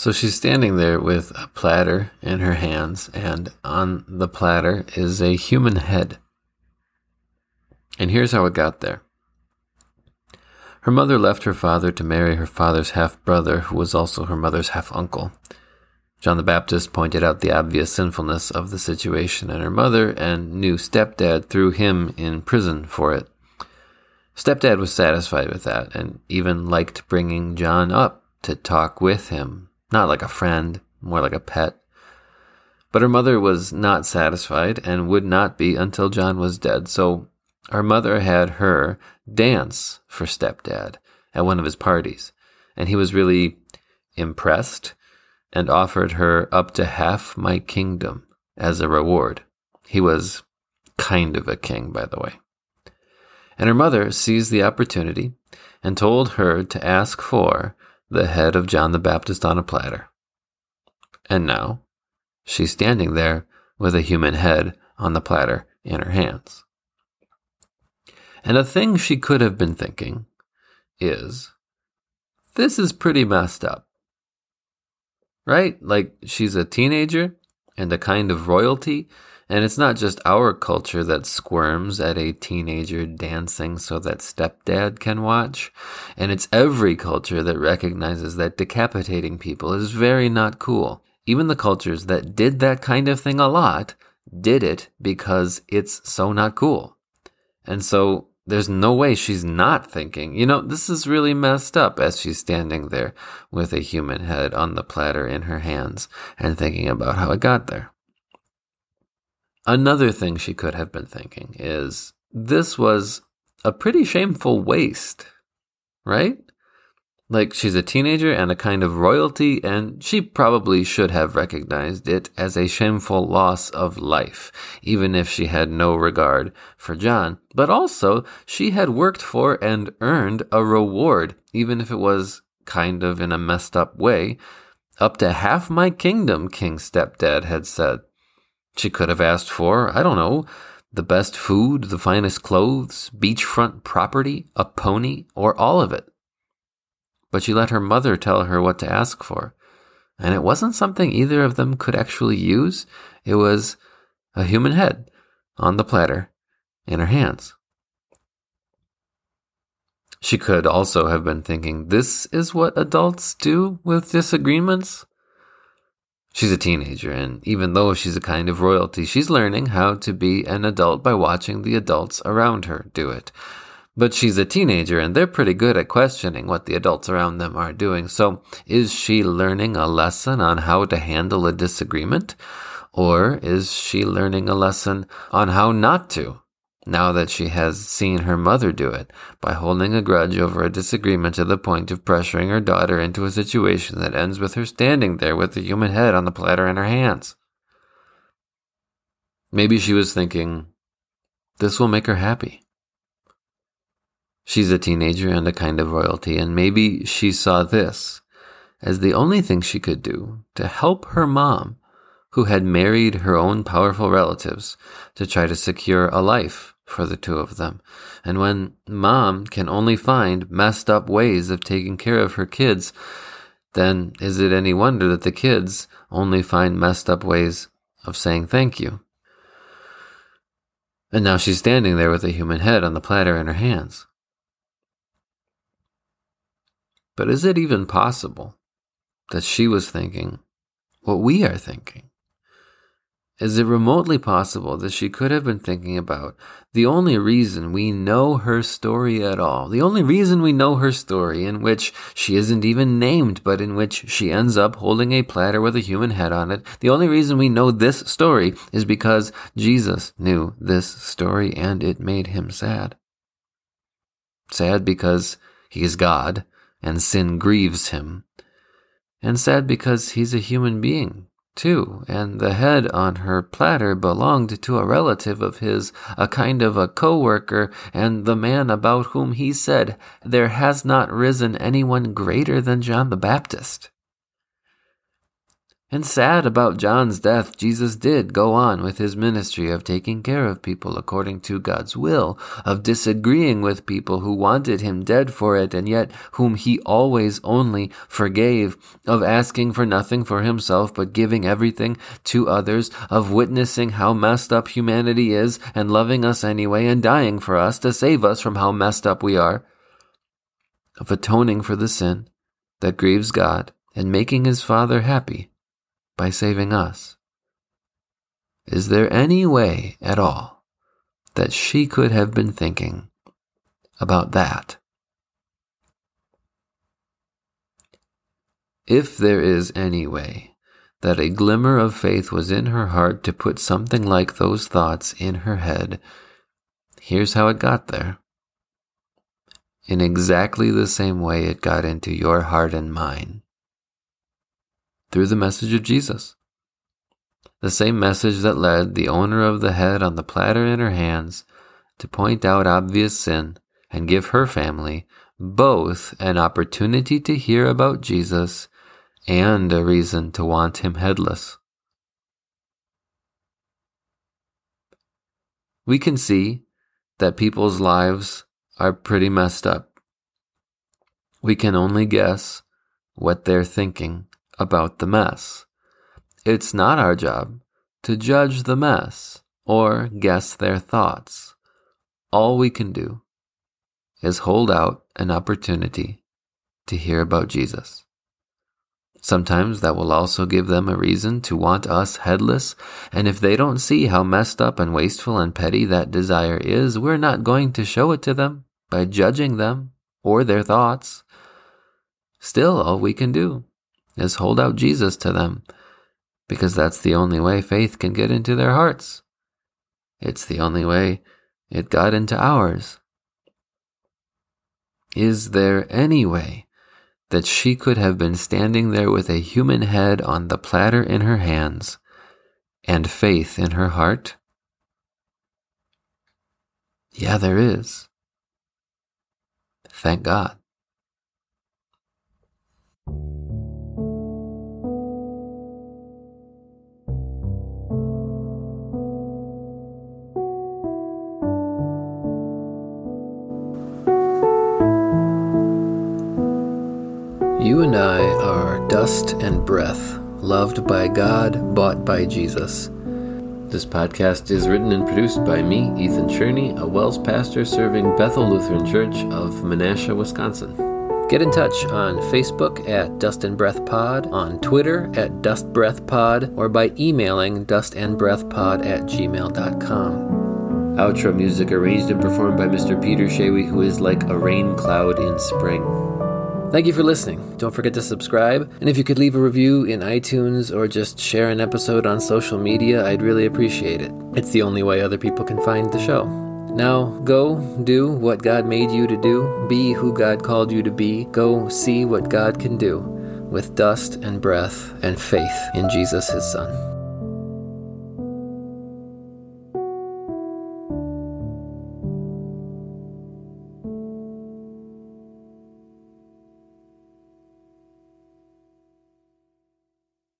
So she's standing there with a platter in her hands, and on the platter is a human head. And here's how it got there. Her mother left her father to marry her father's half brother, who was also her mother's half uncle. John the Baptist pointed out the obvious sinfulness of the situation, and her mother and new stepdad threw him in prison for it. Stepdad was satisfied with that and even liked bringing John up to talk with him, not like a friend, more like a pet. But her mother was not satisfied and would not be until John was dead, so her mother had her dance for stepdad at one of his parties, and he was really impressed and offered her up to half my kingdom as a reward. He was kind of a king, by the way. And her mother seized the opportunity and told her to ask for the head of John the Baptist on a platter. And now she's standing there with a human head on the platter in her hands. And a thing she could have been thinking is this is pretty messed up. Right? Like she's a teenager and a kind of royalty. And it's not just our culture that squirms at a teenager dancing so that stepdad can watch. And it's every culture that recognizes that decapitating people is very not cool. Even the cultures that did that kind of thing a lot did it because it's so not cool. And so there's no way she's not thinking, you know, this is really messed up as she's standing there with a human head on the platter in her hands and thinking about how it got there. Another thing she could have been thinking is this was a pretty shameful waste, right? Like she's a teenager and a kind of royalty, and she probably should have recognized it as a shameful loss of life, even if she had no regard for John. But also, she had worked for and earned a reward, even if it was kind of in a messed up way. Up to half my kingdom, King's stepdad had said. She could have asked for, I don't know, the best food, the finest clothes, beachfront property, a pony, or all of it but she let her mother tell her what to ask for. And it wasn't something either of them could actually use. It was a human head on the platter in her hands. She could also have been thinking, this is what adults do with disagreements? She's a teenager, and even though she's a kind of royalty, she's learning how to be an adult by watching the adults around her do it. But she's a teenager and they're pretty good at questioning what the adults around them are doing. So is she learning a lesson on how to handle a disagreement? Or is she learning a lesson on how not to? Now that she has seen her mother do it by holding a grudge over a disagreement to the point of pressuring her daughter into a situation that ends with her standing there with the human head on the platter in her hands. Maybe she was thinking, this will make her happy. She's a teenager and a kind of royalty, and maybe she saw this as the only thing she could do to help her mom, who had married her own powerful relatives, to try to secure a life for the two of them. And when mom can only find messed up ways of taking care of her kids, then is it any wonder that the kids only find messed up ways of saying thank you? And now she's standing there with a human head on the platter in her hands. But is it even possible that she was thinking what we are thinking? Is it remotely possible that she could have been thinking about the only reason we know her story at all, the only reason we know her story in which she isn't even named, but in which she ends up holding a platter with a human head on it? The only reason we know this story is because Jesus knew this story and it made him sad. Sad because he is God and sin grieves him. And sad because he's a human being, too, and the head on her platter belonged to a relative of his, a kind of a co-worker, and the man about whom he said, There has not risen anyone greater than John the Baptist. And sad about John's death, Jesus did go on with his ministry of taking care of people according to God's will, of disagreeing with people who wanted him dead for it and yet whom he always only forgave, of asking for nothing for himself but giving everything to others, of witnessing how messed up humanity is and loving us anyway and dying for us to save us from how messed up we are, of atoning for the sin that grieves God and making his Father happy by saving us. Is there any way at all that she could have been thinking about that? If there is any way that a glimmer of faith was in her heart to put something like those thoughts in her head, here's how it got there. In exactly the same way it got into your heart and mine through the message of Jesus. The same message that led the owner of the head on the platter in her hands to point out obvious sin and give her family both an opportunity to hear about Jesus and a reason to want him headless. We can see that people's lives are pretty messed up. We can only guess what they're thinking about the mess. It's not our job to judge the mess or guess their thoughts. All we can do is hold out an opportunity to hear about Jesus. Sometimes that will also give them a reason to want us headless, and if they don't see how messed up and wasteful and petty that desire is, we're not going to show it to them by judging them or their thoughts. Still, all we can do is hold out Jesus to them, because that's the only way faith can get into their hearts. It's the only way it got into ours. Is there any way that she could have been standing there with a human head on the platter in her hands and faith in her heart? Yeah, there is. Thank God. You and I are dust and breath, loved by God, bought by Jesus. This podcast is written and produced by me, Ethan Cherney, a WELS pastor serving Bethel Lutheran Church of Menasha, Wisconsin. Get in touch on Facebook at Dust and Breath Pod, on Twitter at Dust Breath Pod, or by emailing dustandbreathpod at gmail.com. Outro music arranged and performed by Mr. Peter Shawy, who is like a rain cloud in spring. Thank you for listening. Don't forget to subscribe. And if you could leave a review in iTunes or just share an episode on social media, I'd really appreciate it. It's the only way other people can find the show. Now, go do what God made you to do, be who God called you to be, go see what God can do with dust and breath and faith in Jesus, his Son.